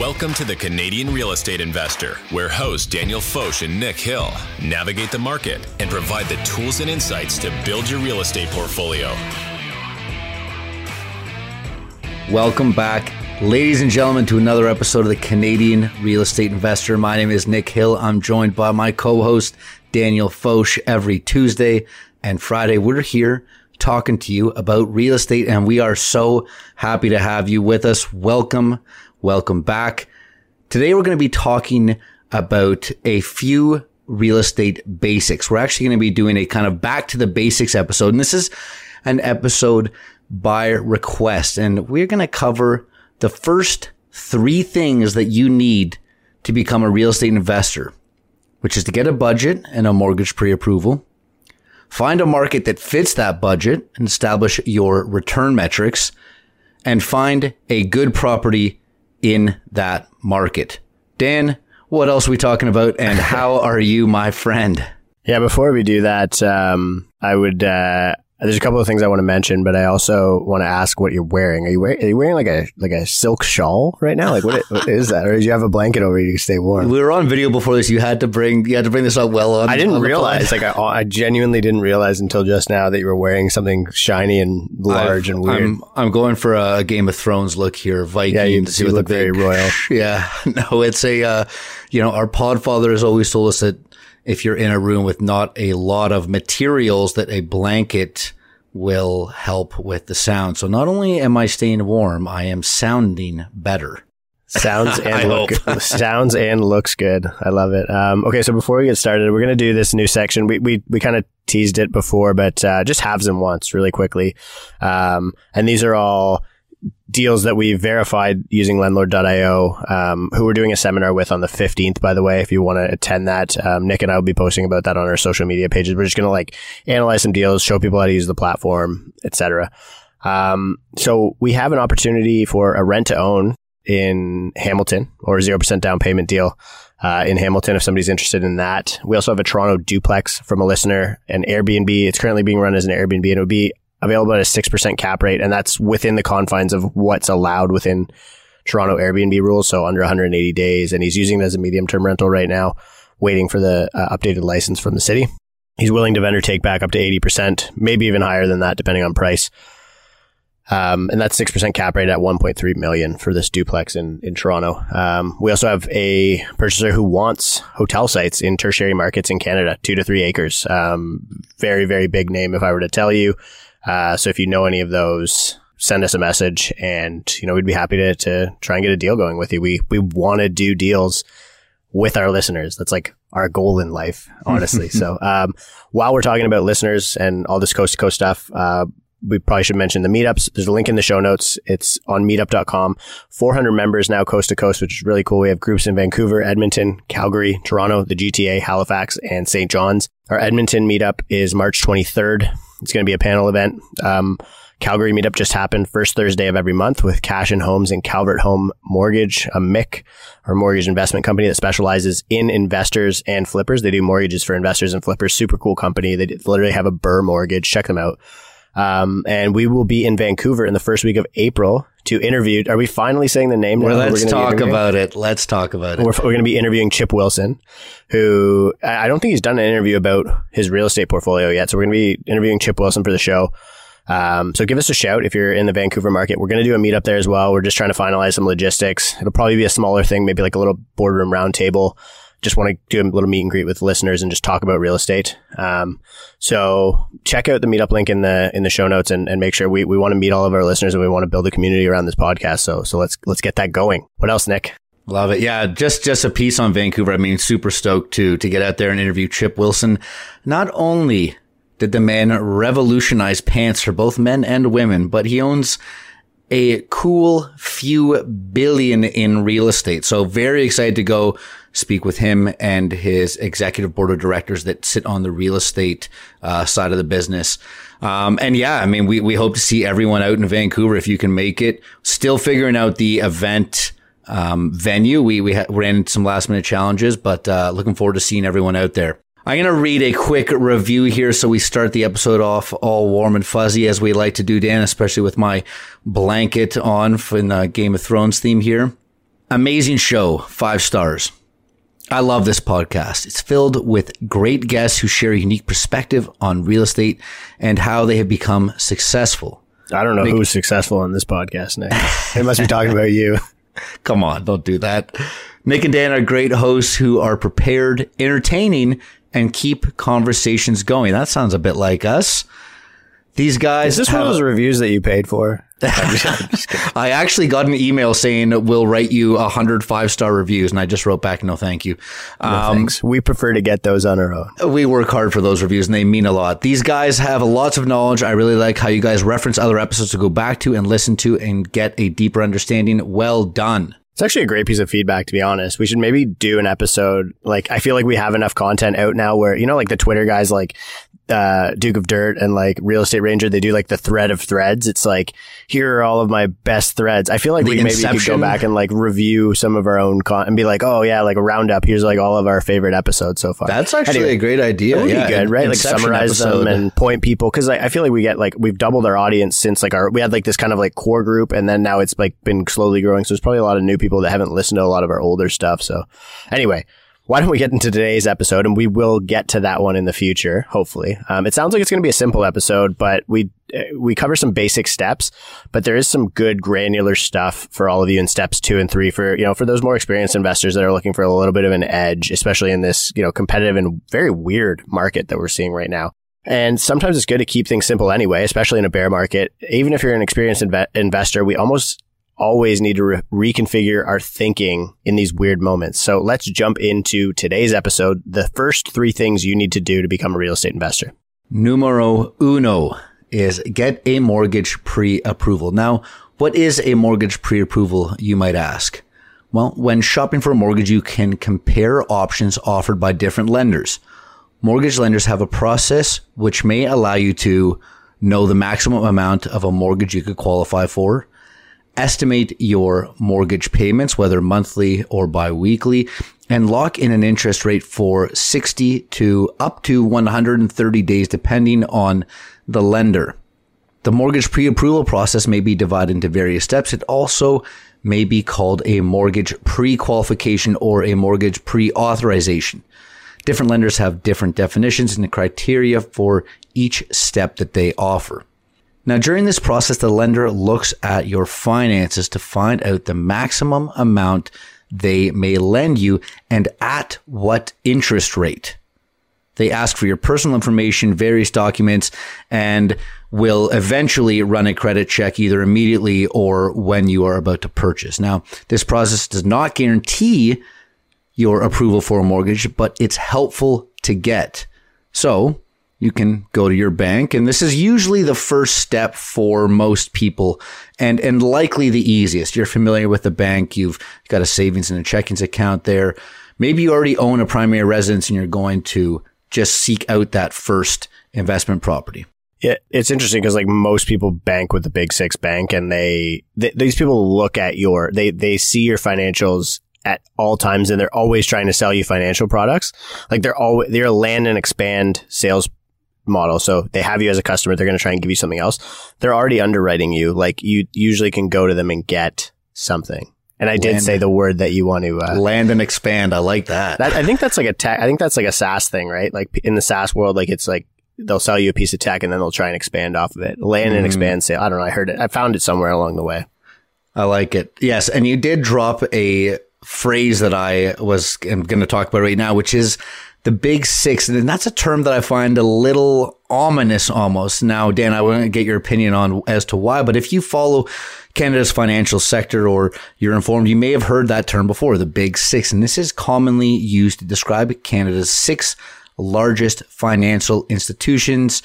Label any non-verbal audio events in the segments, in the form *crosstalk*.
Welcome to the Canadian Real Estate Investor, where hosts Daniel Foch and Nick Hill navigate the market and provide the tools and insights to build your real estate portfolio. Welcome back, ladies and gentlemen, to another episode of the Canadian Real Estate Investor. My name is Nick Hill. I'm joined by my co-host Daniel Foch every Tuesday and Friday. We're here talking to you about real estate, and we are so happy to have you with us. Welcome, welcome back. Today, we're going to be talking about a few real estate basics. We're actually going to be doing a kind of back to the basics episode, and this is an episode by request, and we're going to cover the first three things that you need to become a real estate investor, which is to get a budget and a mortgage pre-approval Find a market that fits that budget and establish your return metrics and find a good property in that market. Dan, what else are we talking about and how *laughs* are you, my friend? Yeah, before we do that, um, I would uh, there's a couple of things I want to mention, but I also want to ask what you're wearing. Are you wearing, are you wearing like a like a silk shawl right now? Like what, what is that? Or do you have a blanket over you to stay warm? We were on video before this. You had to bring you had to bring this up well on. I didn't on realize. Like I, I genuinely didn't realize until just now that you were wearing something shiny and large I've, and weird. I'm, I'm going for a Game of Thrones look here. Vikings. Yeah, you, you look very royal. *laughs* Yeah, *laughs* no, it's a uh, you know our podfather has always told us that if you're in a room with not a lot of materials, that a blanket will help with the sound. So not only am I staying warm, I am sounding better. Sounds *laughs* and look, *laughs* sounds and looks good. I love it. Um, okay, so before we get started, we're gonna do this new section. We we we kind of teased it before, but uh, just haves and wants really quickly. Um, and these are all deals that we verified using lendlord.io, um, who we're doing a seminar with on the 15th, by the way, if you want to attend that. Um, Nick and I will be posting about that on our social media pages. We're just going to like analyze some deals, show people how to use the platform, etc. Um, so we have an opportunity for a rent to own in Hamilton or a 0% down payment deal. Uh, in Hamilton, if somebody's interested in that. We also have a Toronto duplex from a listener, an Airbnb. It's currently being run as an Airbnb and it would be available at a 6% cap rate. And that's within the confines of what's allowed within Toronto Airbnb rules. So under 180 days. And he's using it as a medium term rental right now, waiting for the uh, updated license from the city. He's willing to vendor take back up to 80%, maybe even higher than that, depending on price. Um, and that's 6% cap rate at 1.3 million for this duplex in, in Toronto. Um, we also have a purchaser who wants hotel sites in tertiary markets in Canada, two to three acres. Um, very, very big name if I were to tell you. Uh, so if you know any of those, send us a message and, you know, we'd be happy to, to try and get a deal going with you. We, we want to do deals with our listeners. That's like our goal in life, *laughs* honestly. so, um, while we're talking about listeners and all this coast to coast stuff, uh, we probably should mention the meetups. There's a link in the show notes. It's on meetup.com. 400 members now coast to coast, which is really cool. We have groups in Vancouver, Edmonton, Calgary, Toronto, the GTA, Halifax, and St. John's. Our Edmonton meetup is March 23rd. It's going to be a panel event. Um, Calgary meetup just happened first Thursday of every month with Cash and Homes and Calvert Home Mortgage, a MIC, or mortgage investment company that specializes in investors and flippers. They do mortgages for investors and flippers. Super cool company. They literally have a BRRRR mortgage. Check them out. Um, and we will be in Vancouver in the first week of April to interview. Are we finally saying the name? Well, let's talk about it. Let's talk about it. We're, we're going to be interviewing Chip Wilson, who I don't think he's done an interview about his real estate portfolio yet. So we're going to be interviewing Chip Wilson for the show. Um, so give us a shout if you're in the Vancouver market. We're going to do a meetup there as well. We're just trying to finalize some logistics. It'll probably be a smaller thing, maybe like a little boardroom roundtable just want to do a little meet and greet with listeners and just talk about real estate. Um, so check out the meetup link in the in the show notes and, and make sure we, we want to meet all of our listeners and we want to build a community around this podcast. So so let's let's get that going. What else, Nick? Love it. Yeah, just just a piece on Vancouver. I mean, super stoked to to get out there and interview Chip Wilson. Not only did the man revolutionize pants for both men and women, but he owns a cool few billion in real estate. So very excited to go speak with him and his executive board of directors that sit on the real estate uh, side of the business. Um, and yeah, I mean, we, we hope to see everyone out in Vancouver if you can make it. Still figuring out the event um, venue. We we ha- ran into some last minute challenges, but uh, looking forward to seeing everyone out there. I'm going to read a quick review here so we start the episode off all warm and fuzzy as we like to do, Dan, especially with my blanket on in the Game of Thrones theme here. Amazing show, five stars. I love this podcast. It's filled with great guests who share a unique perspective on real estate and how they have become successful. I don't know Nick, who's successful on this podcast, Nick. they must be talking about you. *laughs* Come on, don't do that. Nick and Dan are great hosts who are prepared, entertaining, and keep conversations going. That sounds a bit like us. These guys. Is this one of those reviews that you paid for? *laughs* I actually got an email saying we'll write you a hundred five star reviews, and I just wrote back, no, thank you. No, um, thanks. We prefer to get those on our own. We work hard for those reviews, and they mean a lot. These guys have lots of knowledge. I really like how you guys reference other episodes to go back to and listen to and get a deeper understanding. Well done. It's actually a great piece of feedback, to be honest. We should maybe do an episode. Like, I feel like we have enough content out now where, you know, like the Twitter guys, like, uh, Duke of Dirt and like Real Estate Ranger, they do like the thread of threads. It's like, here are all of my best threads. I feel like the we Inception. maybe could go back and like review some of our own con and be like, oh yeah, like a roundup. Here's like all of our favorite episodes so far. That's actually anyway, a great idea. That would yeah, be good, right? Inception like summarize episode. them and point people. Cause I, I feel like we get like, we've doubled our audience since like our, we had like this kind of like core group and then now it's like been slowly growing. So there's probably a lot of new people that haven't listened to a lot of our older stuff. So anyway, why don't we get into today's episode and we will get to that one in the future, hopefully. Um, it sounds like it's going to be a simple episode, but we, uh, we cover some basic steps, but there is some good granular stuff for all of you in steps two and three for, you know, for those more experienced investors that are looking for a little bit of an edge, especially in this, you know, competitive and very weird market that we're seeing right now. And sometimes it's good to keep things simple anyway, especially in a bear market. Even if you're an experienced inve- investor, we almost always need to re- reconfigure our thinking in these weird moments. So let's jump into today's episode. The first three things you need to do to become a real estate investor. Numero uno is get a mortgage pre-approval. Now, what is a mortgage pre-approval, you might ask? Well, when shopping for a mortgage, you can compare options offered by different lenders. Mortgage lenders have a process which may allow you to know the maximum amount of a mortgage you could qualify for, estimate your mortgage payments, whether monthly or biweekly, and lock in an interest rate for 60 to up to 130 days, depending on the lender. The mortgage pre-approval process may be divided into various steps. It also may be called a mortgage pre-qualification or a mortgage pre-authorization. Different lenders have different definitions and criteria for each step that they offer. Now, during this process, the lender looks at your finances to find out the maximum amount they may lend you and at what interest rate. They ask for your personal information, various documents, and will eventually run a credit check either immediately or when you are about to purchase. Now, this process does not guarantee your approval for a mortgage, but it's helpful to get. So you can go to your bank. And this is usually the first step for most people and and likely the easiest. You're familiar with the bank. You've got a savings and a checkings account there. Maybe you already own a primary residence and you're going to just seek out that first investment property. Yeah, it's interesting because like most people bank with the big six bank and they, these people look at your, they, they see your financials at all times and they're always trying to sell you financial products. Like they're always, they're a land and expand sales model. So they have you as a customer. They're going to try and give you something else. They're already underwriting you. Like you usually can go to them and get something. And I did say the word that you want to uh, land and expand. I like that. that. I think that's like a tech. I think that's like a SaaS thing, right? Like in the SaaS world, like it's like they'll sell you a piece of tech and then they'll try and expand off of it. Land mm. and expand sale. I don't know. I heard it. I found it somewhere along the way. I like it. Yes, and you did drop a phrase that I was going to talk about right now, which is the big six. And that's a term that I find a little ominous almost. Now, Dan, I want to get your opinion on as to why, but if you follow Canada's financial sector or you're informed, you may have heard that term before, the big six. And this is commonly used to describe Canada's six largest financial institutions.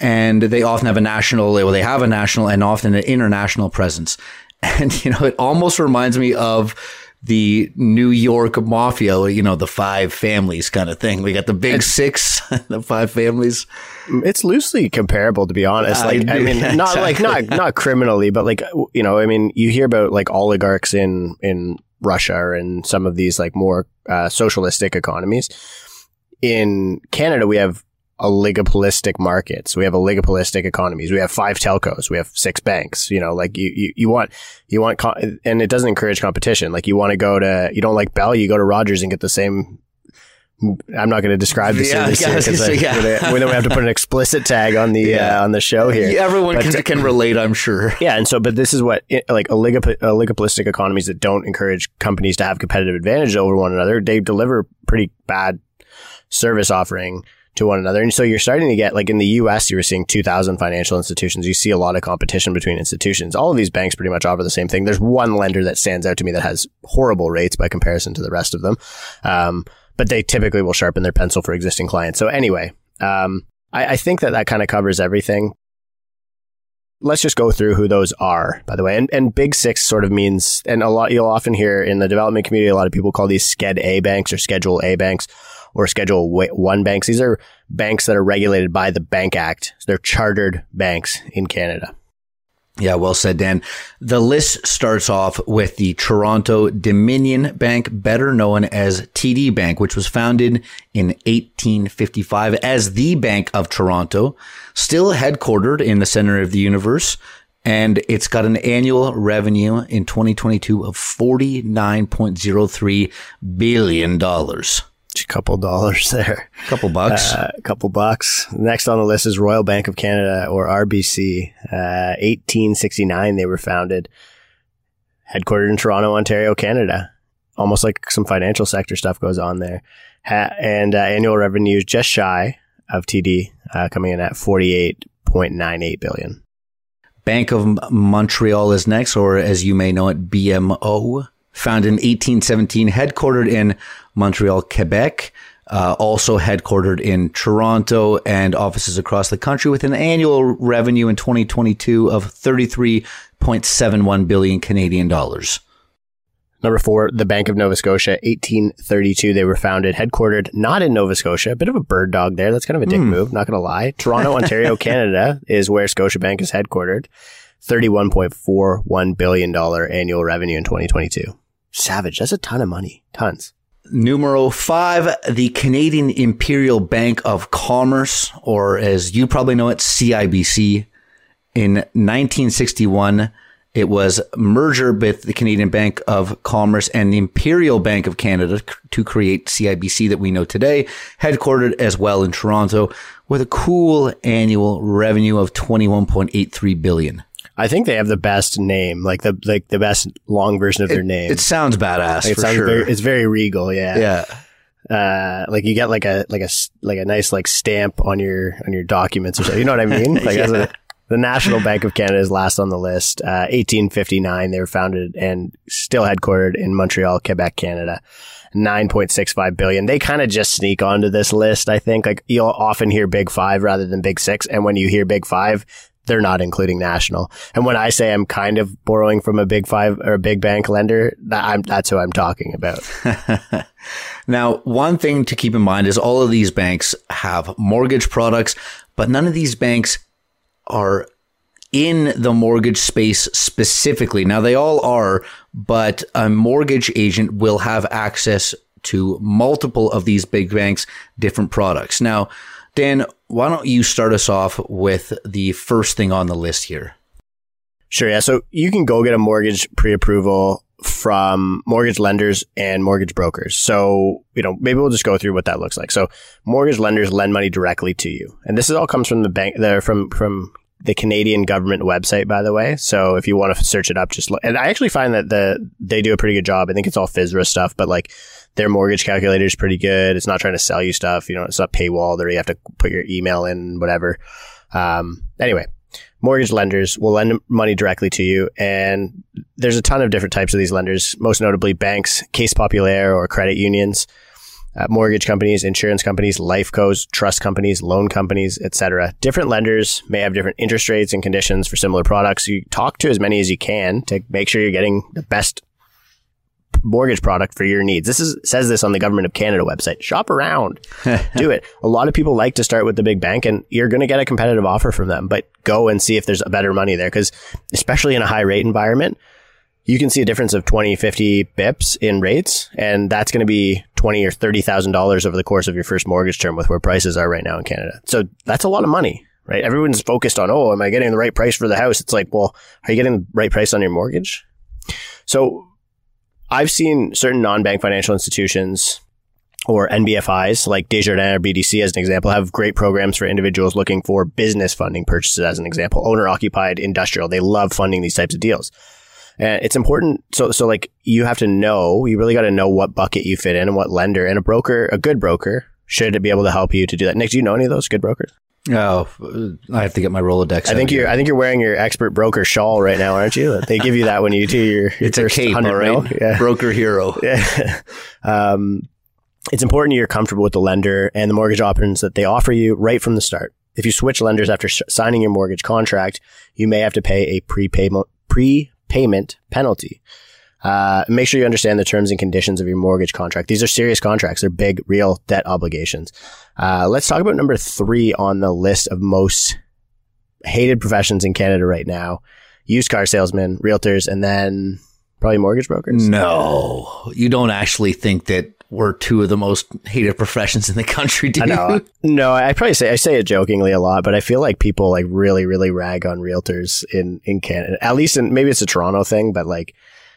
And they often have a national, well, they have a national and often an international presence. *laughs* And, you know, it almost reminds me of the New York mafia, you know, the five families kind of thing. We got the big six, *laughs* the five families. It's loosely comparable, to be honest. Like, I, I mean, yeah, not exactly. like not *laughs* not criminally, but like you know, I mean, you hear about like oligarchs in in Russia and some of these like more uh, socialistic economies. In Canada, we have oligopolistic markets. We have oligopolistic economies. We have five telcos. We have six banks. You know, like you, you, you want, you want, co- and it doesn't encourage competition. Like you want to go to, you don't like Bell, you go to Rogers and get the same. I'm not going to describe the Yeah, service yeah, I here was gonna because yeah. we have to put an explicit tag on the *laughs* Yeah. uh, on the show here. Everyone But- can, can relate, I'm sure. *laughs* Yeah, and so, but this is what like oligop- oligopolistic economies that don't encourage companies to have competitive advantage over one another. They deliver pretty bad service offering to one another, and so you're starting to get like in the U.S. You were seeing 2,000 financial institutions. You see a lot of competition between institutions. All of these banks pretty much offer the same thing. There's one lender that stands out to me that has horrible rates by comparison to the rest of them, um, but they typically will sharpen their pencil for existing clients. So anyway, um, I, I think that that kind of covers everything let's just go through who those are, by the way. And, and Big Six sort of means, and a lot, you'll often hear in the development community, a lot of people call these Sched A banks or Schedule A banks or Schedule 1 banks. These are banks that are regulated by the Bank Act. They're chartered banks in Canada. Yeah, well said, Dan. The list starts off with the Toronto Dominion Bank, better known as TD Bank, which was founded in 1855 as the Bank of Toronto, still headquartered in the center of the universe. And it's got an annual revenue in 2022 of $49.03 billion. A couple dollars *laughs* there. A couple bucks. Uh, a couple bucks. Next on the list is Royal Bank of Canada or RBC. Uh, 1869 they were founded, headquartered in Toronto, Ontario, Canada. Almost like some financial sector stuff goes on there. Ha- and uh, annual revenues just shy of TD, uh, coming in at 48.98 billion. Bank of Montreal is next, or as you may know it, BMO. Founded in 1817, headquartered in Montreal, Quebec. Uh, also headquartered in Toronto and offices across the country with an annual revenue in 2022 of 33.71 billion Canadian dollars. Number four, the Bank of Nova Scotia, 1832. They were founded, headquartered not in Nova Scotia. A bit of a bird dog there. That's kind of a dick move, not going to lie. Toronto, *laughs* Ontario, Canada is where Scotiabank is headquartered. $31.41 billion annual revenue in 2022. Savage. That's a ton of money. Tons. Numero five, the Canadian Imperial Bank of Commerce, or as you probably know it, CIBC. In 1961, it was merger with the Canadian Bank of Commerce and the Imperial Bank of Canada to create CIBC that we know today, headquartered as well in Toronto, with a cool annual revenue of 21.83 billion. I think they have the best name, like the like the best long version of their name. It sounds badass Like, it for sounds sure. very, it's very regal. Yeah. yeah. uh, like you get like a like a like a nice like stamp on your on your documents or something. You know what I mean? *laughs* Like that's a- the National Bank of Canada is last on the list. Uh, 1859, they were founded and still headquartered in Montreal, Quebec, Canada. 9.65 billion. They kind of just sneak onto this list. I think like you'll often hear big five rather than big six. And when you hear big five, they're not including national. And when I say I'm kind of borrowing from a big five or a big bank lender, I'm, that's who I'm talking about. *laughs* Now, one thing to keep in mind is all of these banks have mortgage products, but none of these banks are in the mortgage space specifically. Now, they all are, but a mortgage agent will have access to multiple of these big banks' different products. Now, Dan, why don't you start us off with the first thing on the list here? Sure. Yeah. So you can go get a mortgage pre-approval from mortgage lenders and mortgage brokers. So, you know, maybe we'll just go through what that looks like. So mortgage lenders lend money directly to you. And this is all comes from the bank, the, from, from the Canadian government website, by the way. So if you want to search it up, just look. And I actually find that the, they do a pretty good job. I think it's all FISRA stuff, but like their mortgage calculator is pretty good. It's not trying to sell you stuff. You know, it's not paywalled or you have to put your email in, whatever. Um, anyway, mortgage lenders will lend money directly to you. And there's a ton of different types of these lenders, most notably banks, Caisse Populaire or credit unions, uh, mortgage companies, insurance companies, life cos, trust companies, loan companies, etc. Different lenders may have different interest rates and conditions for similar products. You talk to as many as you can to make sure you're getting the best mortgage product for your needs. This is says this on the government of Canada website. Shop around. *laughs* Do it. A lot of people like to start with the big bank and you're going to get a competitive offer from them, but go and see if there's a better money there cuz especially in a high rate environment, you can see a difference of 20, 50 bips in rates, and that's going to be twenty or thirty thousand dollars over the course of your first mortgage term with where prices are right now in Canada. So that's a lot of money, right? Everyone's focused on, oh, am I getting the right price for the house? It's like, well, are you getting the right price on your mortgage? So I've seen certain non-bank financial institutions or NBFIs like Desjardins or BDC as an example have great programs for individuals looking for business funding purchases as an example. Owner occupied industrial. They love funding these types of deals. And it's important. So, so like you have to know, you really got to know what bucket you fit in and what lender and a broker, a good broker should be able to help you to do that. Nick, do you know any of those good brokers? Oh, I have to get my Rolodex. I think you're. I think you're wearing your expert broker shawl right now, aren't you? They give you that when you do your. your it's a cape, right? *laughs* Yeah. Broker hero. *laughs* Yeah. um, it's important you're comfortable with the lender and the mortgage options that they offer you right from the start. If you switch lenders after sh- signing your mortgage contract, you may have to pay a prepayment prepayment penalty. Uh, make sure you understand the terms and conditions of your mortgage contract. These are serious contracts. They're big, real debt obligations. Uh, let's talk about number three on the list of most hated professions in Canada right now. Used car salesmen, realtors, and then probably mortgage brokers. No, you don't actually think that we're two of the most hated professions in the country. Do I know. No, I probably say I say it jokingly a lot, but I feel like people like really, really rag on realtors in in Canada. At least, in maybe it's a Toronto thing, but like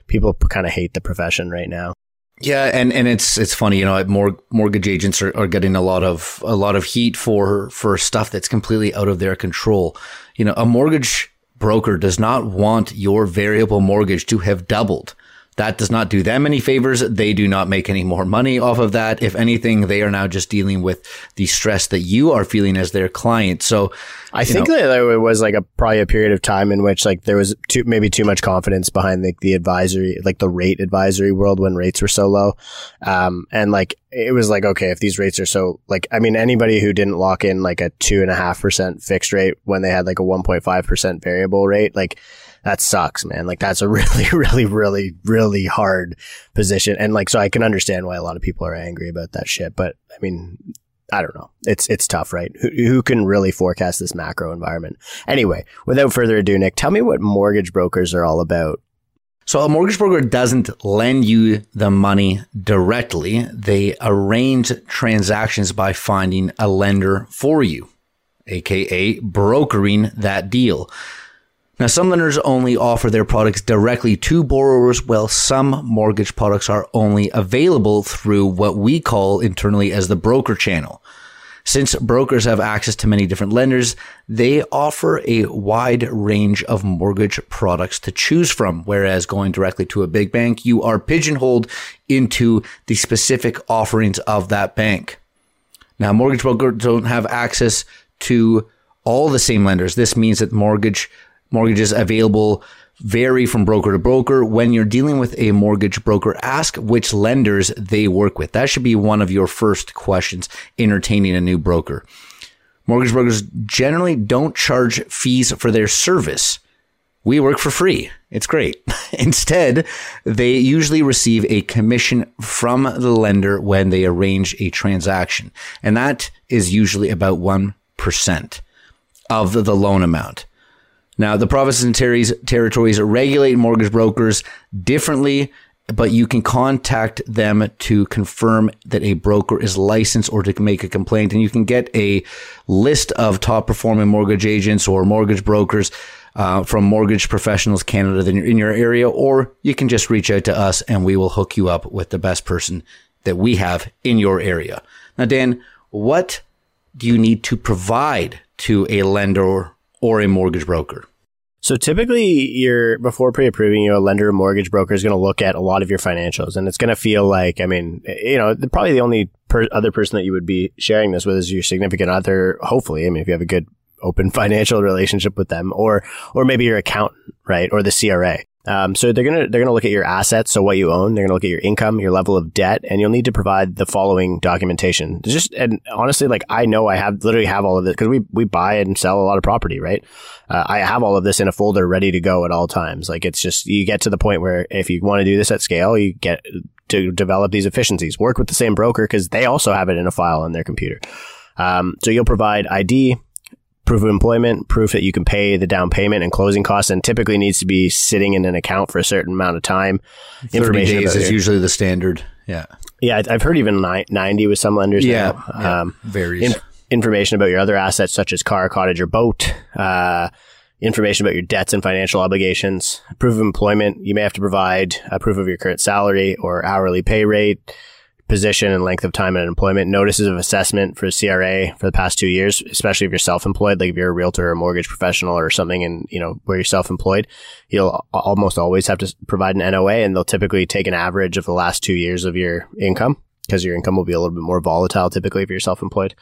people kind of hate the profession right now. Yeah, and, and it's it's funny, you know, mortgage agents are, are getting a lot of a lot of heat for for stuff that's completely out of their control. You know, a mortgage broker does not want your variable mortgage to have doubled. That does not do them any favors. They do not make any more money off of that. If anything, they are now just dealing with the stress that you are feeling as their client. So I think know, that there was like a probably a period of time in which like there was too maybe too much confidence behind like the advisory like the rate advisory world when rates were so low. Um, and like it was like, okay, if these rates are so like, I mean, anybody who didn't lock in like a two and a half percent fixed rate when they had like a 1.5 percent variable rate, like that sucks, man. Like that's a *laughs* really, really, really, really hard position. And like, so I can understand why a lot of people are angry about that shit. But I mean, I don't know. It's it's tough, right? Who, who can really forecast this macro environment? Anyway, without further ado, Nick, tell me what mortgage brokers are all about. So a mortgage broker doesn't lend you the money directly. They arrange transactions by finding a lender for you, aka brokering that deal. Now, some lenders only offer their products directly to borrowers, while some mortgage products are only available through what we call internally as the broker channel. Since brokers have access to many different lenders, they offer a wide range of mortgage products to choose from. Whereas going directly to a big bank, you are pigeonholed into the specific offerings of that bank. Now, mortgage brokers don't have access to all the same lenders. This means that mortgage mortgages available vary from broker to broker. When you're dealing with a mortgage broker, ask which lenders they work with. That should be one of your first questions entertaining a new broker. Mortgage brokers generally don't charge fees for their service. We work for free. It's great. *laughs* Instead, they usually receive a commission from the lender when they arrange a transaction. And that is usually about 1% of the loan amount. Now, the provinces and territories regulate mortgage brokers differently, but you can contact them to confirm that a broker is licensed or to make a complaint. And you can get a list of top performing mortgage agents or mortgage brokers uh, from Mortgage Professionals Canada in your area, or you can just reach out to us and we will hook you up with the best person that we have in your area. Now, Dan, what do you need to provide to a lender or a mortgage broker? So typically, you're before pre-approving you, a lender or mortgage broker is going to look at a lot of your financials, and it's going to feel like, I mean, eh, you know, probably the only per- other person that you would be sharing this with is your significant other. Hopefully, I mean, if you have a good open *laughs* financial relationship with them, or or maybe your accountant, right, or the CRA. Um, so they're gonna they're gonna look at your assets, so what you own. They're gonna look at your income, your level of debt, and you'll need to provide the following documentation. Just and honestly, like I know I have literally have all of this because we we buy and sell a lot of property, right? Uh, I have all of this in a folder ready to go at all times. Like it's just you get to the point where if you want to do this at scale, you get to develop these efficiencies. Work with the same broker because they also have it in a file on their computer. Um, so you'll provide ID, proof of employment, proof that you can pay the down payment and closing costs, and typically needs to be sitting in an account for a certain amount of time. Thirty days is usually the standard. Yeah, yeah, I've heard even ninety with some lenders. Yeah, now. yeah um, varies. In, information about your other assets, such as car, cottage, or boat. Uh, information about your debts and financial obligations. Proof of employment. You may have to provide a proof of your current salary or hourly pay rate position and length of time in employment, notices of assessment for CRA for the past two years, especially if you're self-employed, like if you're a realtor or mortgage professional or something and, you know, where you're self-employed, you'll almost always have to provide an NOA and they'll typically take an average of the last two years of your income because your income will be a little bit more volatile typically if you're self-employed.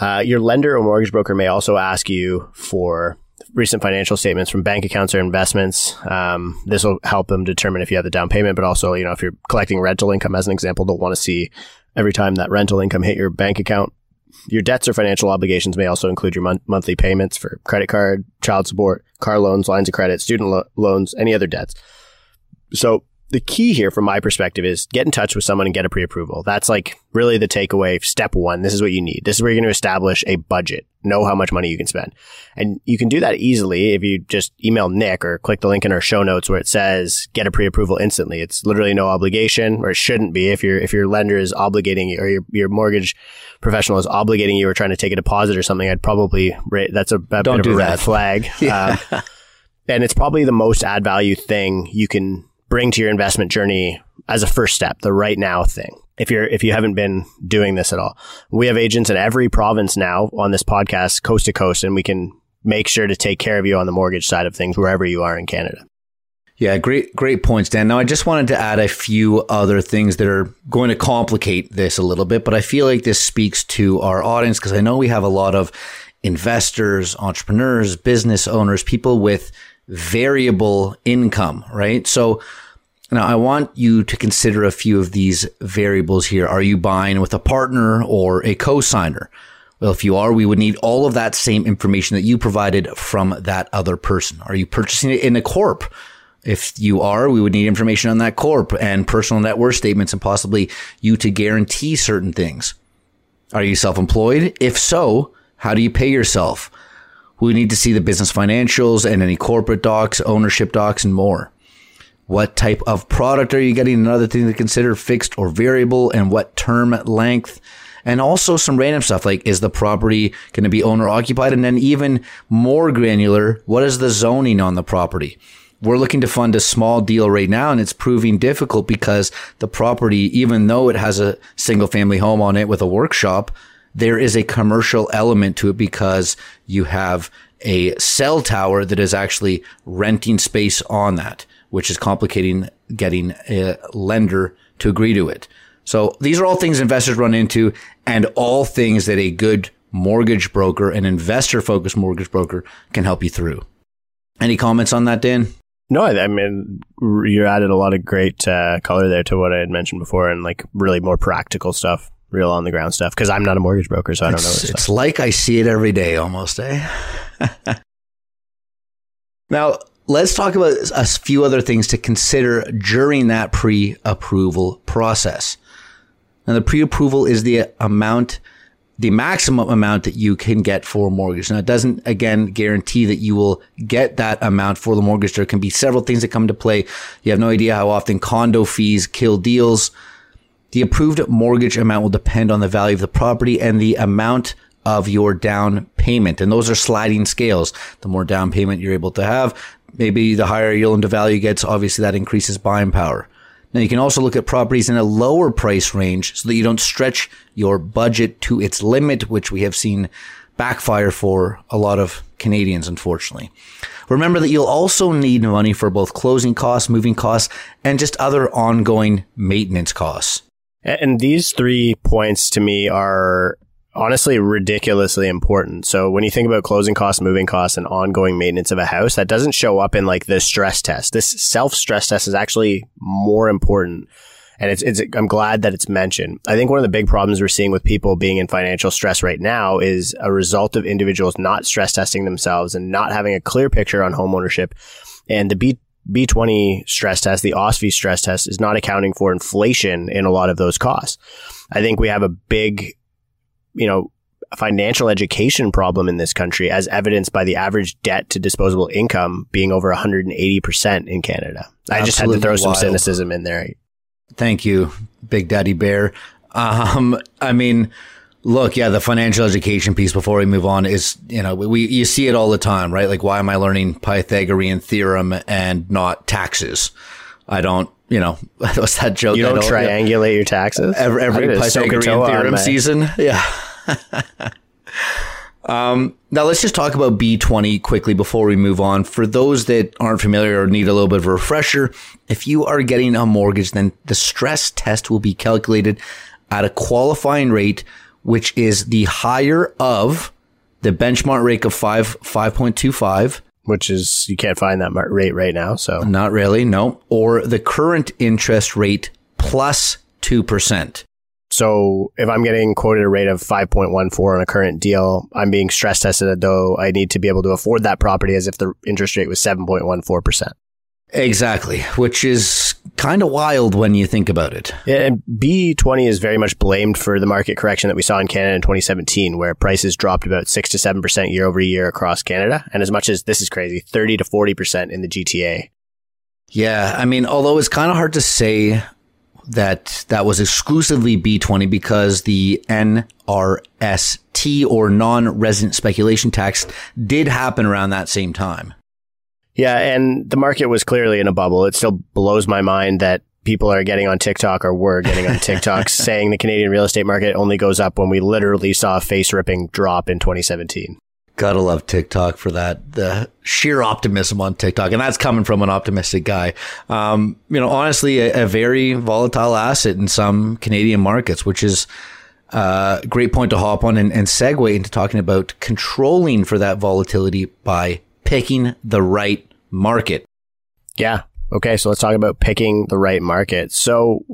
Uh, your lender or mortgage broker may also ask you for recent financial statements from bank accounts or investments. Um, this will help them determine if you have the down payment, but also, you know, if you're collecting rental income as an example, they'll want to see every time that rental income hit your bank account. Your debts or financial obligations may also include your mon- monthly payments for credit card, child support, car loans, lines of credit, student lo- loans, any other debts. So the key here from my perspective is get in touch with someone and get a pre-approval. That's like really the takeaway. Step one. This is what you need. This is where you're going to establish a budget, know how much money you can spend. And you can do that easily if you just email Nick or click the link in our show notes where it says get a pre-approval instantly. It's literally no obligation or it shouldn't be if your, if your lender is obligating you or your, your mortgage professional is obligating you or trying to take a deposit or something. I'd probably, that's a, a Don't bit of a red that. flag. *laughs* yeah. um, and it's probably the most add value thing you can bring to your investment journey as a first step, the right now thing. If you're, if you haven't been doing this at all, we have agents in every province now on this podcast, coast to coast, and we can make sure to take care of you on the mortgage side of things wherever you are in Canada. Yeah, great, great points, Dan. Now, I just wanted to add a few other things that are going to complicate this a little bit, but I feel like this speaks to our audience because I know we have a lot of investors, entrepreneurs, business owners, people with variable income, right? So now, I want you to consider a few of these variables here. Are you buying with a partner or a co-signer? Well, if you are, we would need all of that same information that you provided from that other person. Are you purchasing it in a corp? If you are, we would need information on that corp and personal net worth statements and possibly you to guarantee certain things. Are you self-employed? If so, how do you pay yourself? We need to see the business financials and any corporate docs, ownership docs, and more. What type of product are you getting? Another thing to consider fixed or variable and what term length. And also some random stuff like is the property going to be owner occupied? And then even more granular, what is the zoning on the property? We're looking to fund a small deal right now and it's proving difficult because the property, even though it has a single family home on it with a workshop, there is a commercial element to it because you have a cell tower that is actually renting space on that which is complicating getting a lender to agree to it. So these are all things investors run into and all things that a good mortgage broker, an investor focused mortgage broker can help you through. Any comments on that, Dan? No, I mean, you added a lot of great uh, color there to what I had mentioned before and like really more practical stuff, real on the ground stuff. Cause I'm not a mortgage broker, so I don't know. It's stuff. like I see it every day almost, eh? *laughs* now, let's talk about a few other things to consider during that pre approval process. Now, the pre approval is the amount, the maximum amount that you can get for a mortgage. Now, it doesn't, again, guarantee that you will get that amount for the mortgage. There can be several things that come into play. You have no idea how often condo fees kill deals. The approved mortgage amount will depend on the value of the property and the amount of your down payment. And those are sliding scales. The more down payment you're able to have, maybe the higher yield to value gets, obviously that increases buying power. Now you can also look at properties in a lower price range so that you don't stretch your budget to its limit, which we have seen backfire for a lot of Canadians, unfortunately. Remember that you'll also need money for both closing costs, moving costs, and just other ongoing maintenance costs. And these three points to me are honestly ridiculously important. So when you think about closing costs, moving costs, and ongoing maintenance of a house, that doesn't show up in like the stress test. This self stress test is actually more important. And it's, it's, I'm glad that it's mentioned. I think one of the big problems we're seeing with people being in financial stress right now is a result of individuals not stress testing themselves and not having a clear picture on homeownership. And the B, B20 stress test, the OSFI stress test is not accounting for inflation in a lot of those costs. I think we have a big you know, financial education problem in this country, as evidenced by the average debt to disposable income being over 180% in Canada. I Absolutely just had to throw some cynicism in there. Thank you, Big Daddy Bear. Um, I mean, look, yeah, the financial education piece before we move on is, you know, we, you see it all the time, right? Like, why am I learning Pythagorean theorem and not taxes? I don't, you know, *laughs* what's that joke? You don't, don't triangulate your taxes every, every Pythagorean theorem season. *laughs* Yeah. um, now let's just talk about B20 quickly before we move on. For those that aren't familiar or need a little bit of a refresher, if you are getting a mortgage, then the stress test will be calculated at a qualifying rate, which is the higher of the benchmark rate of five, 5.25 which is you can't find that rate right now. So not really, no. Or the current interest rate plus two percent. So if I'm getting quoted a rate of 5.14 on a current deal, I'm being stress tested though I need to be able to afford that property as if the interest rate was 7.14%. Exactly, which is kind of wild when you think about it. Yeah, and B20 is very much blamed for the market correction that we saw in Canada in 2017, where prices dropped about 6 to 7% year over year across Canada. And as much as this is crazy, 30 to 40% in the GTA. Yeah, I mean, although it's kind of hard to say that that was exclusively B20 because the NRST or non-resident speculation tax did happen around that same time. Yeah, and the market was clearly in a bubble. It still blows my mind that people are getting on TikTok or were getting on TikTok *laughs* saying the Canadian real estate market only goes up when we literally saw a face ripping drop in 2017. Gotta love TikTok for that. The sheer optimism on TikTok. And that's coming from an optimistic guy. Um, you know, honestly, a, a, very volatile asset in some Canadian markets, which is a uh, great point to hop on and, and segue into talking about controlling for that volatility by picking the right market. Yeah. Okay. So let's talk about picking the right market. So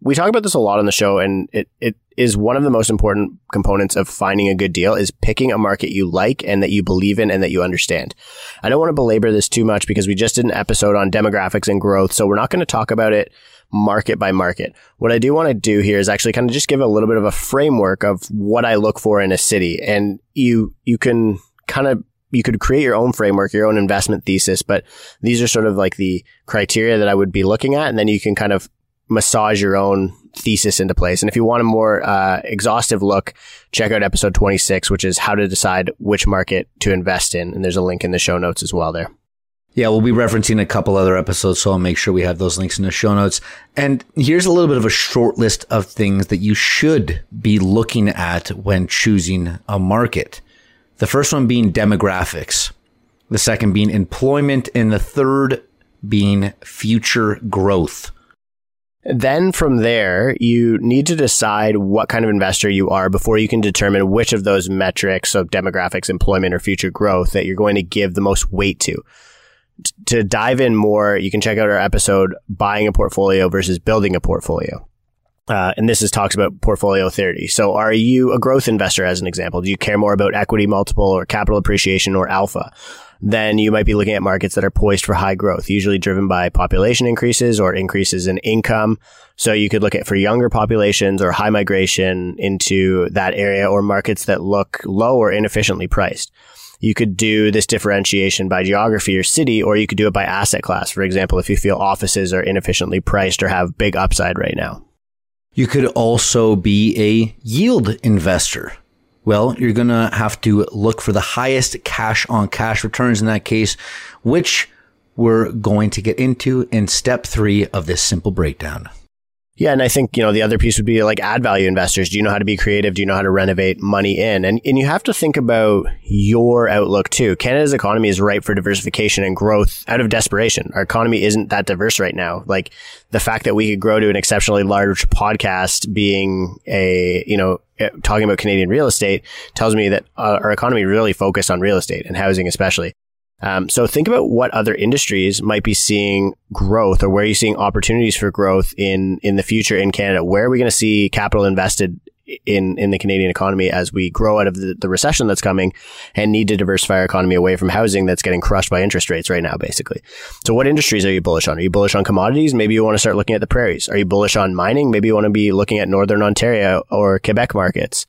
we talk about this a lot on the show and it, it is one of the most important components of finding a good deal is picking a market you like and that you believe in and that you understand. I don't want to belabor this too much because we just did an episode on demographics and growth. So we're not going to talk about it market by market. What I do want to do here is actually kind of just give a little bit of a framework of what I look for in a city and you, you can kind of you could create your own framework, your own investment thesis, but these are sort of like the criteria that I would be looking at. And then you can kind of massage your own thesis into place. And if you want a more uh, exhaustive look, check out episode 26, which is how to decide which market to invest in. And there's a link in the show notes as well there. Yeah, we'll be referencing a couple other episodes, so I'll make sure we have those links in the show notes. And here's a little bit of a short list of things that you should be looking at when choosing a market. The first one being demographics, the second being employment, and the third being future growth. Then from there, you need to decide what kind of investor you are before you can determine which of those metrics, so demographics, employment, or future growth, that you're going to give the most weight to. To dive in more, you can check out our episode, Buying a Portfolio versus Building a Portfolio. Uh, and this is talks about portfolio theory. So are you a growth investor as an example? Do you care more about equity multiple or capital appreciation or alpha? Then you might be looking at markets that are poised for high growth, usually driven by population increases or increases in income. So you could look at for younger populations or high migration into that area or markets that look low or inefficiently priced. You could do this differentiation by geography or city, or you could do it by asset class. For example, if you feel offices are inefficiently priced or have big upside right now. You could also be a yield investor. Well, you're going to have to look for the highest cash on cash returns in that case, which we're going to get into in step three of this simple breakdown. Yeah, and I think, you know, the other piece would be like add value investors. Do you know how to be creative? Do you know how to renovate money in? And and you have to think about your outlook too. Canada's economy is ripe for diversification and growth out of desperation. Our economy isn't that diverse right now. Like the fact that we could grow to an exceptionally large podcast being a, you know, eh, talking about Canadian real estate tells me that uh, our economy really focused on real estate and housing especially. Um, so think about what other industries might be seeing growth or where are you seeing opportunities for growth in, in the future in Canada? Where are we going to see capital invested in, in the Canadian economy as we grow out of the, the recession that's coming and need to diversify our economy away from housing that's getting crushed by interest rates right now, basically. So what industries are you bullish on? Are you bullish on commodities? Maybe you want to start looking at the prairies. Are you bullish on mining? Maybe you want to be looking at Northern Ontario or Quebec markets.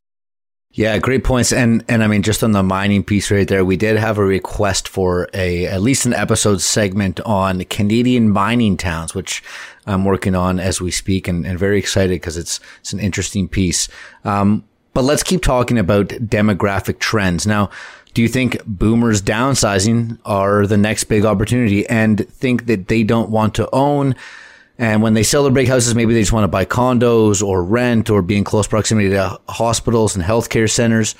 Yeah, great points. And and I mean, just on the mining piece right there, we did have a request for a at least an episode segment on Canadian mining towns, which I'm working on as we speak, and, and very excited because it's it's an interesting piece. Um, but let's keep talking about demographic trends now. Do you think boomers downsizing are the next big opportunity, and think that they don't want to own? And when they sell their big houses, maybe they just want to buy condos or rent or be in close proximity to hospitals and healthcare centers.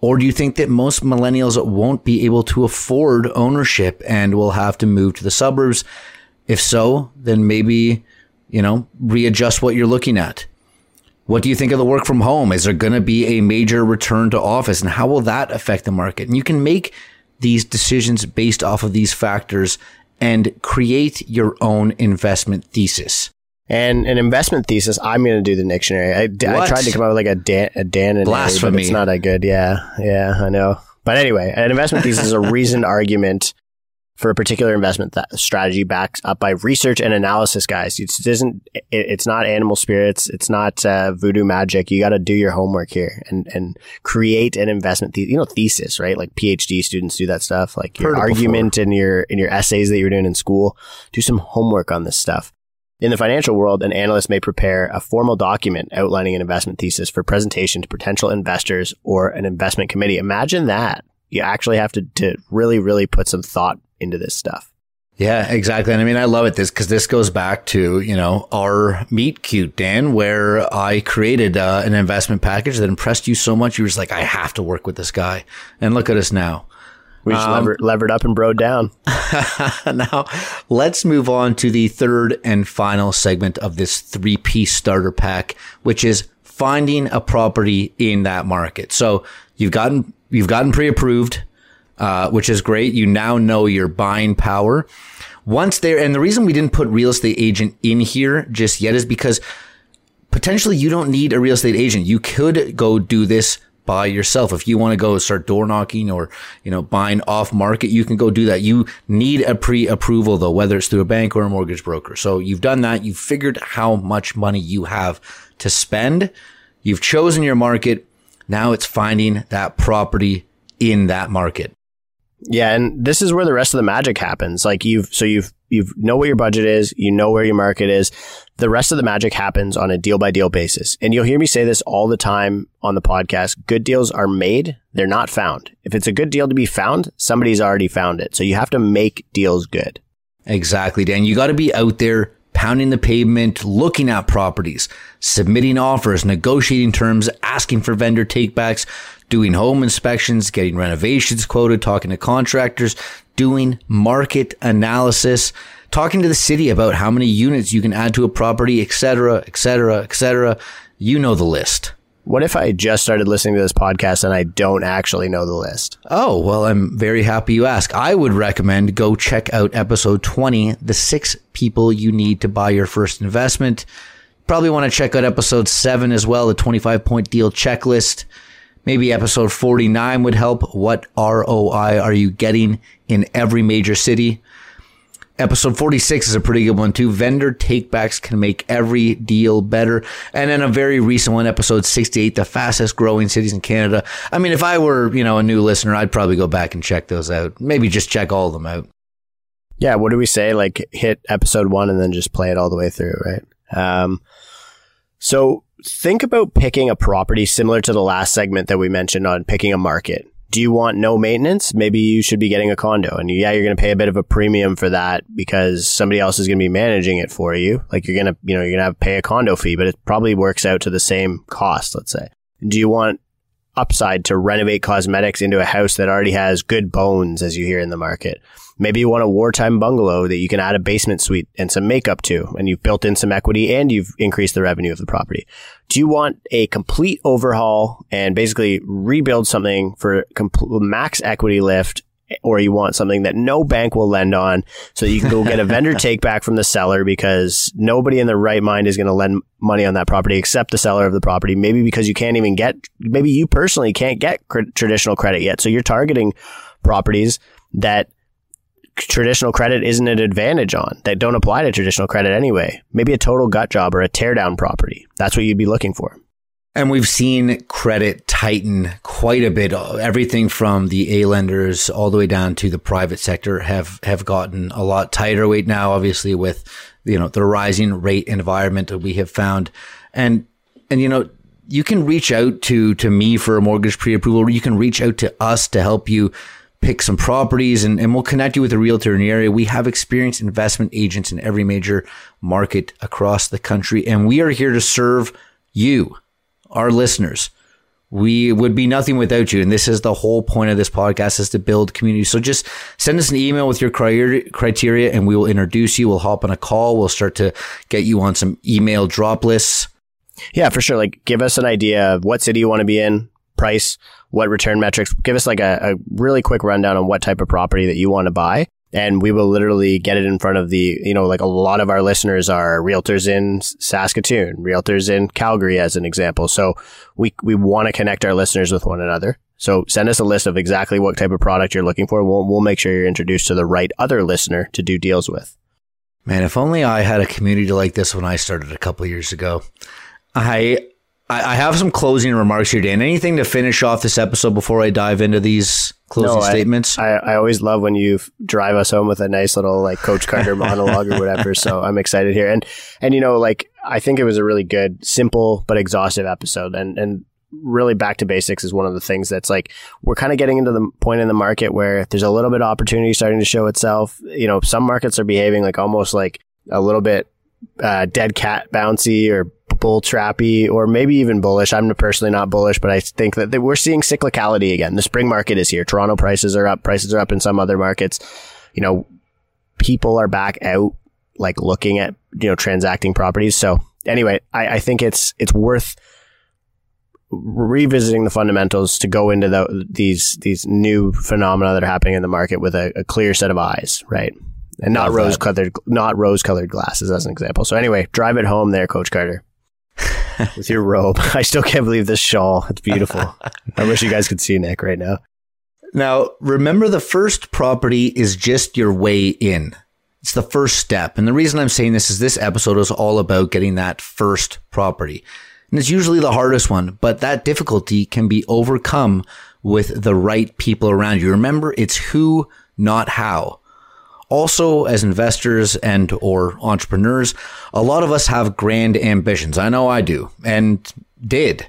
Or do you think that most millennials won't be able to afford ownership and will have to move to the suburbs? If so, then maybe, you know, readjust what you're looking at. What do you think of the work from home? Is there going to be a major return to office and how will that affect the market? And you can make these decisions based off of these factors and create your own investment thesis. And an investment thesis, I'm going to do the dictionary. I, I, tried to come up with like a Dan, a Dan and Blasphemy. it's not that good. Yeah, yeah, I know. But anyway, an investment thesis is a reasoned argument for a particular investment th- strategy backed up by research and analysis, guys. It isn't, it, it's not animal spirits. It's not uh, voodoo magic. You got to do your homework here and, and create an investment, the- you know, thesis, right? Like PhD students do that stuff, like your argument and your, in your essays that you're doing in school. Do some homework on this stuff. In the financial world, an analyst may prepare a formal document outlining an investment thesis for presentation to potential investors or an investment committee. Imagine that. You actually have to, to really, really put some thought into this stuff. Yeah, exactly. And I mean, I love it this because this goes back to, you know, our meet cute, Dan, where I created uh, an investment package that impressed you so much. You were just like, I have to work with this guy. And look at us now. We just um, levered, levered up and broed down. *laughs* now, let's move on to the third and final segment of this three piece starter pack, which is finding a property in that market. So you've gotten, you've gotten pre approved uh, which is great. You now know your buying power. Once there, and the reason we didn't put real estate agent in here just yet is because potentially you don't need a real estate agent. You could go do this by yourself. If you want to go start door knocking or, you know, buying off market, you can go do that. You need a pre approval though, whether it's through a bank or a mortgage broker. So you've done that. You've figured how much money you have to spend. You've chosen your market. Now it's finding that property in that market. Yeah, and this is where the rest of the magic happens. Like you've so you've you know what your budget is, you know where your market is. The rest of the magic happens on a deal by deal basis. And you'll hear me say this all the time on the podcast. Good deals are made, they're not found. If it's a good deal to be found, somebody's already found it. So you have to make deals good. Exactly, Dan. You got to be out there pounding the pavement, looking at properties, submitting offers, negotiating terms, asking for vendor takebacks, doing home inspections, getting renovations quoted, talking to contractors, doing market analysis, talking to the city about how many units you can add to a property, etc., etc., etc. You know the list. What if I just started listening to this podcast and I don't actually know the list? Oh, well, I'm very happy you ask. I would recommend go check out episode 20, the six people you need to buy your first investment. Probably want to check out episode seven as well, the 25 point deal checklist. Maybe episode 49 would help. What ROI are you getting in every major city? Episode 46 is a pretty good one too. Vendor takebacks can make every deal better. And then a very recent one, episode 68, the fastest growing cities in Canada. I mean, if I were, you know, a new listener, I'd probably go back and check those out. Maybe just check all of them out. Yeah. What do we say? Like hit episode one and then just play it all the way through, right? Um, so think about picking a property similar to the last segment that we mentioned on picking a market do you want no maintenance? Maybe you should be getting a condo and yeah, you're going to pay a bit of a premium for that because somebody else is going to be managing it for you. Like you're going to, you know, you're going to have to pay a condo fee, but it probably works out to the same cost, let's say. Do you want upside to renovate cosmetics into a house that already has good bones, as you hear in the market? Maybe you want a wartime bungalow that you can add a basement suite and some makeup to, and you've built in some equity and you've increased the revenue of the property. Do you want a complete overhaul and basically rebuild something for max equity lift or you want something that no bank will lend on so you can go get a vendor *laughs* take back from the seller because nobody in their right mind is going to lend money on that property except the seller of the property maybe because you can't even get maybe you personally can't get cr- traditional credit yet so you're targeting properties that traditional credit isn't an advantage on that don't apply to traditional credit anyway. Maybe a total gut job or a teardown property. That's what you'd be looking for. And we've seen credit tighten quite a bit. Everything from the A lenders all the way down to the private sector have, have gotten a lot tighter weight now, obviously with, you know, the rising rate environment that we have found. And, and, you know, you can reach out to, to me for a mortgage pre-approval, or you can reach out to us to help you pick some properties and, and we'll connect you with a realtor in the area. We have experienced investment agents in every major market across the country, and we are here to serve you our listeners. We would be nothing without you. And this is the whole point of this podcast is to build community. So just send us an email with your criteria and we will introduce you. We'll hop on a call. We'll start to get you on some email drop lists. Yeah, for sure. Like give us an idea of what city you want to be in, price, what return metrics. Give us like a, a really quick rundown on what type of property that you want to buy and we will literally get it in front of the, you know, like a lot of our listeners are realtors in Saskatoon, realtors in Calgary, as an example. So we, we want to connect our listeners with one another. So send us a list of exactly what type of product you're looking for. We'll, we'll make sure you're introduced to the right other listener to do deals with. Man, if only I had a community like this when I started a couple years ago. I I, have some closing remarks here, Dan. Anything to finish off this episode before I dive into these closing no, statements? I, I, always love when you drive us home with a nice little like Coach Carter *laughs* monologue or whatever. So I'm excited here, and and you know, like I think it was a really good, simple but exhaustive episode, and and really back to basics is one of the things that's like we're kind of getting into the point in the market where there's a little bit of opportunity starting to show itself. You know, some markets are behaving like almost like a little bit uh, dead cat bouncy or bull trappy or maybe even bullish. I'm personally not bullish, but I think that we're seeing cyclicality again. The spring market is here. Toronto prices are up. Prices are up in some other markets. You know, people are back out like looking at, you know, transacting properties. So anyway, I, I think it's, it's worth revisiting the fundamentals to go into the, these, these new phenomena that are happening in the market with a, a clear set of eyes, right? And not rose colored, not rose colored glasses as an example. So anyway, drive it home there, Coach Carter. *laughs* with your robe. *laughs* I still can't believe this shawl. It's beautiful. *laughs* I wish you guys could see Nick right now. Now, remember the first property is just your way in. It's the first step. And the reason I'm saying this is this episode is all about getting that first property. And it's usually the hardest one, but that difficulty can be overcome with the right people around you. Remember, it's who, not how. Also, as investors and or entrepreneurs, a lot of us have grand ambitions. I know I do and did.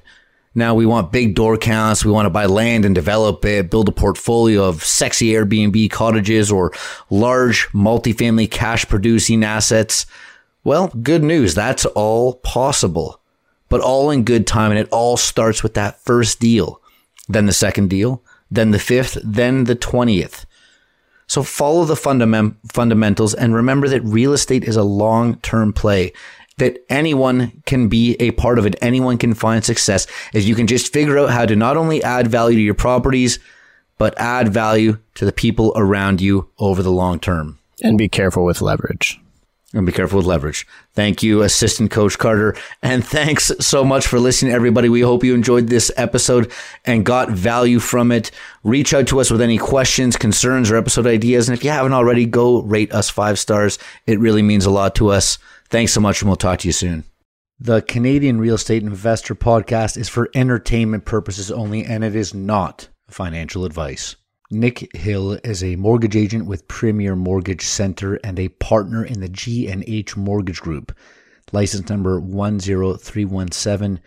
Now we want big door counts. We want to buy land and develop it, build a portfolio of sexy Airbnb cottages or large multifamily cash producing assets. Well, good news. That's all possible, but all in good time. And it all starts with that first deal, then the second deal, then the fifth, then the 20th. So follow the fundament, fundamentals and remember that real estate is a long term play. That anyone can be a part of it. Anyone can find success if you can just figure out how to not only add value to your properties, but add value to the people around you over the long term. And be careful with leverage. And be careful with leverage. Thank you, Assistant Coach Carter. And thanks so much for listening, everybody. We hope you enjoyed this episode and got value from it. Reach out to us with any questions, concerns, or episode ideas. And if you haven't already, go rate us five stars. It really means a lot to us. Thanks so much, and we'll talk to you soon. The Canadian Real Estate Investor Podcast is for entertainment purposes only, and it is not financial advice. Nick Hill is a mortgage agent with Premier Mortgage Center and a partner in the G&H Mortgage Group. License number 10317,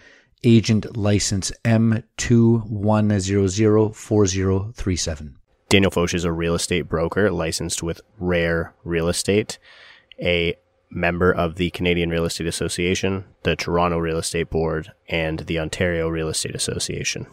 agent license M21004037. Daniel Foch is a real estate broker licensed with Rare Real Estate, a member of the Canadian Real Estate Association, the Toronto Real Estate Board, and the Ontario Real Estate Association.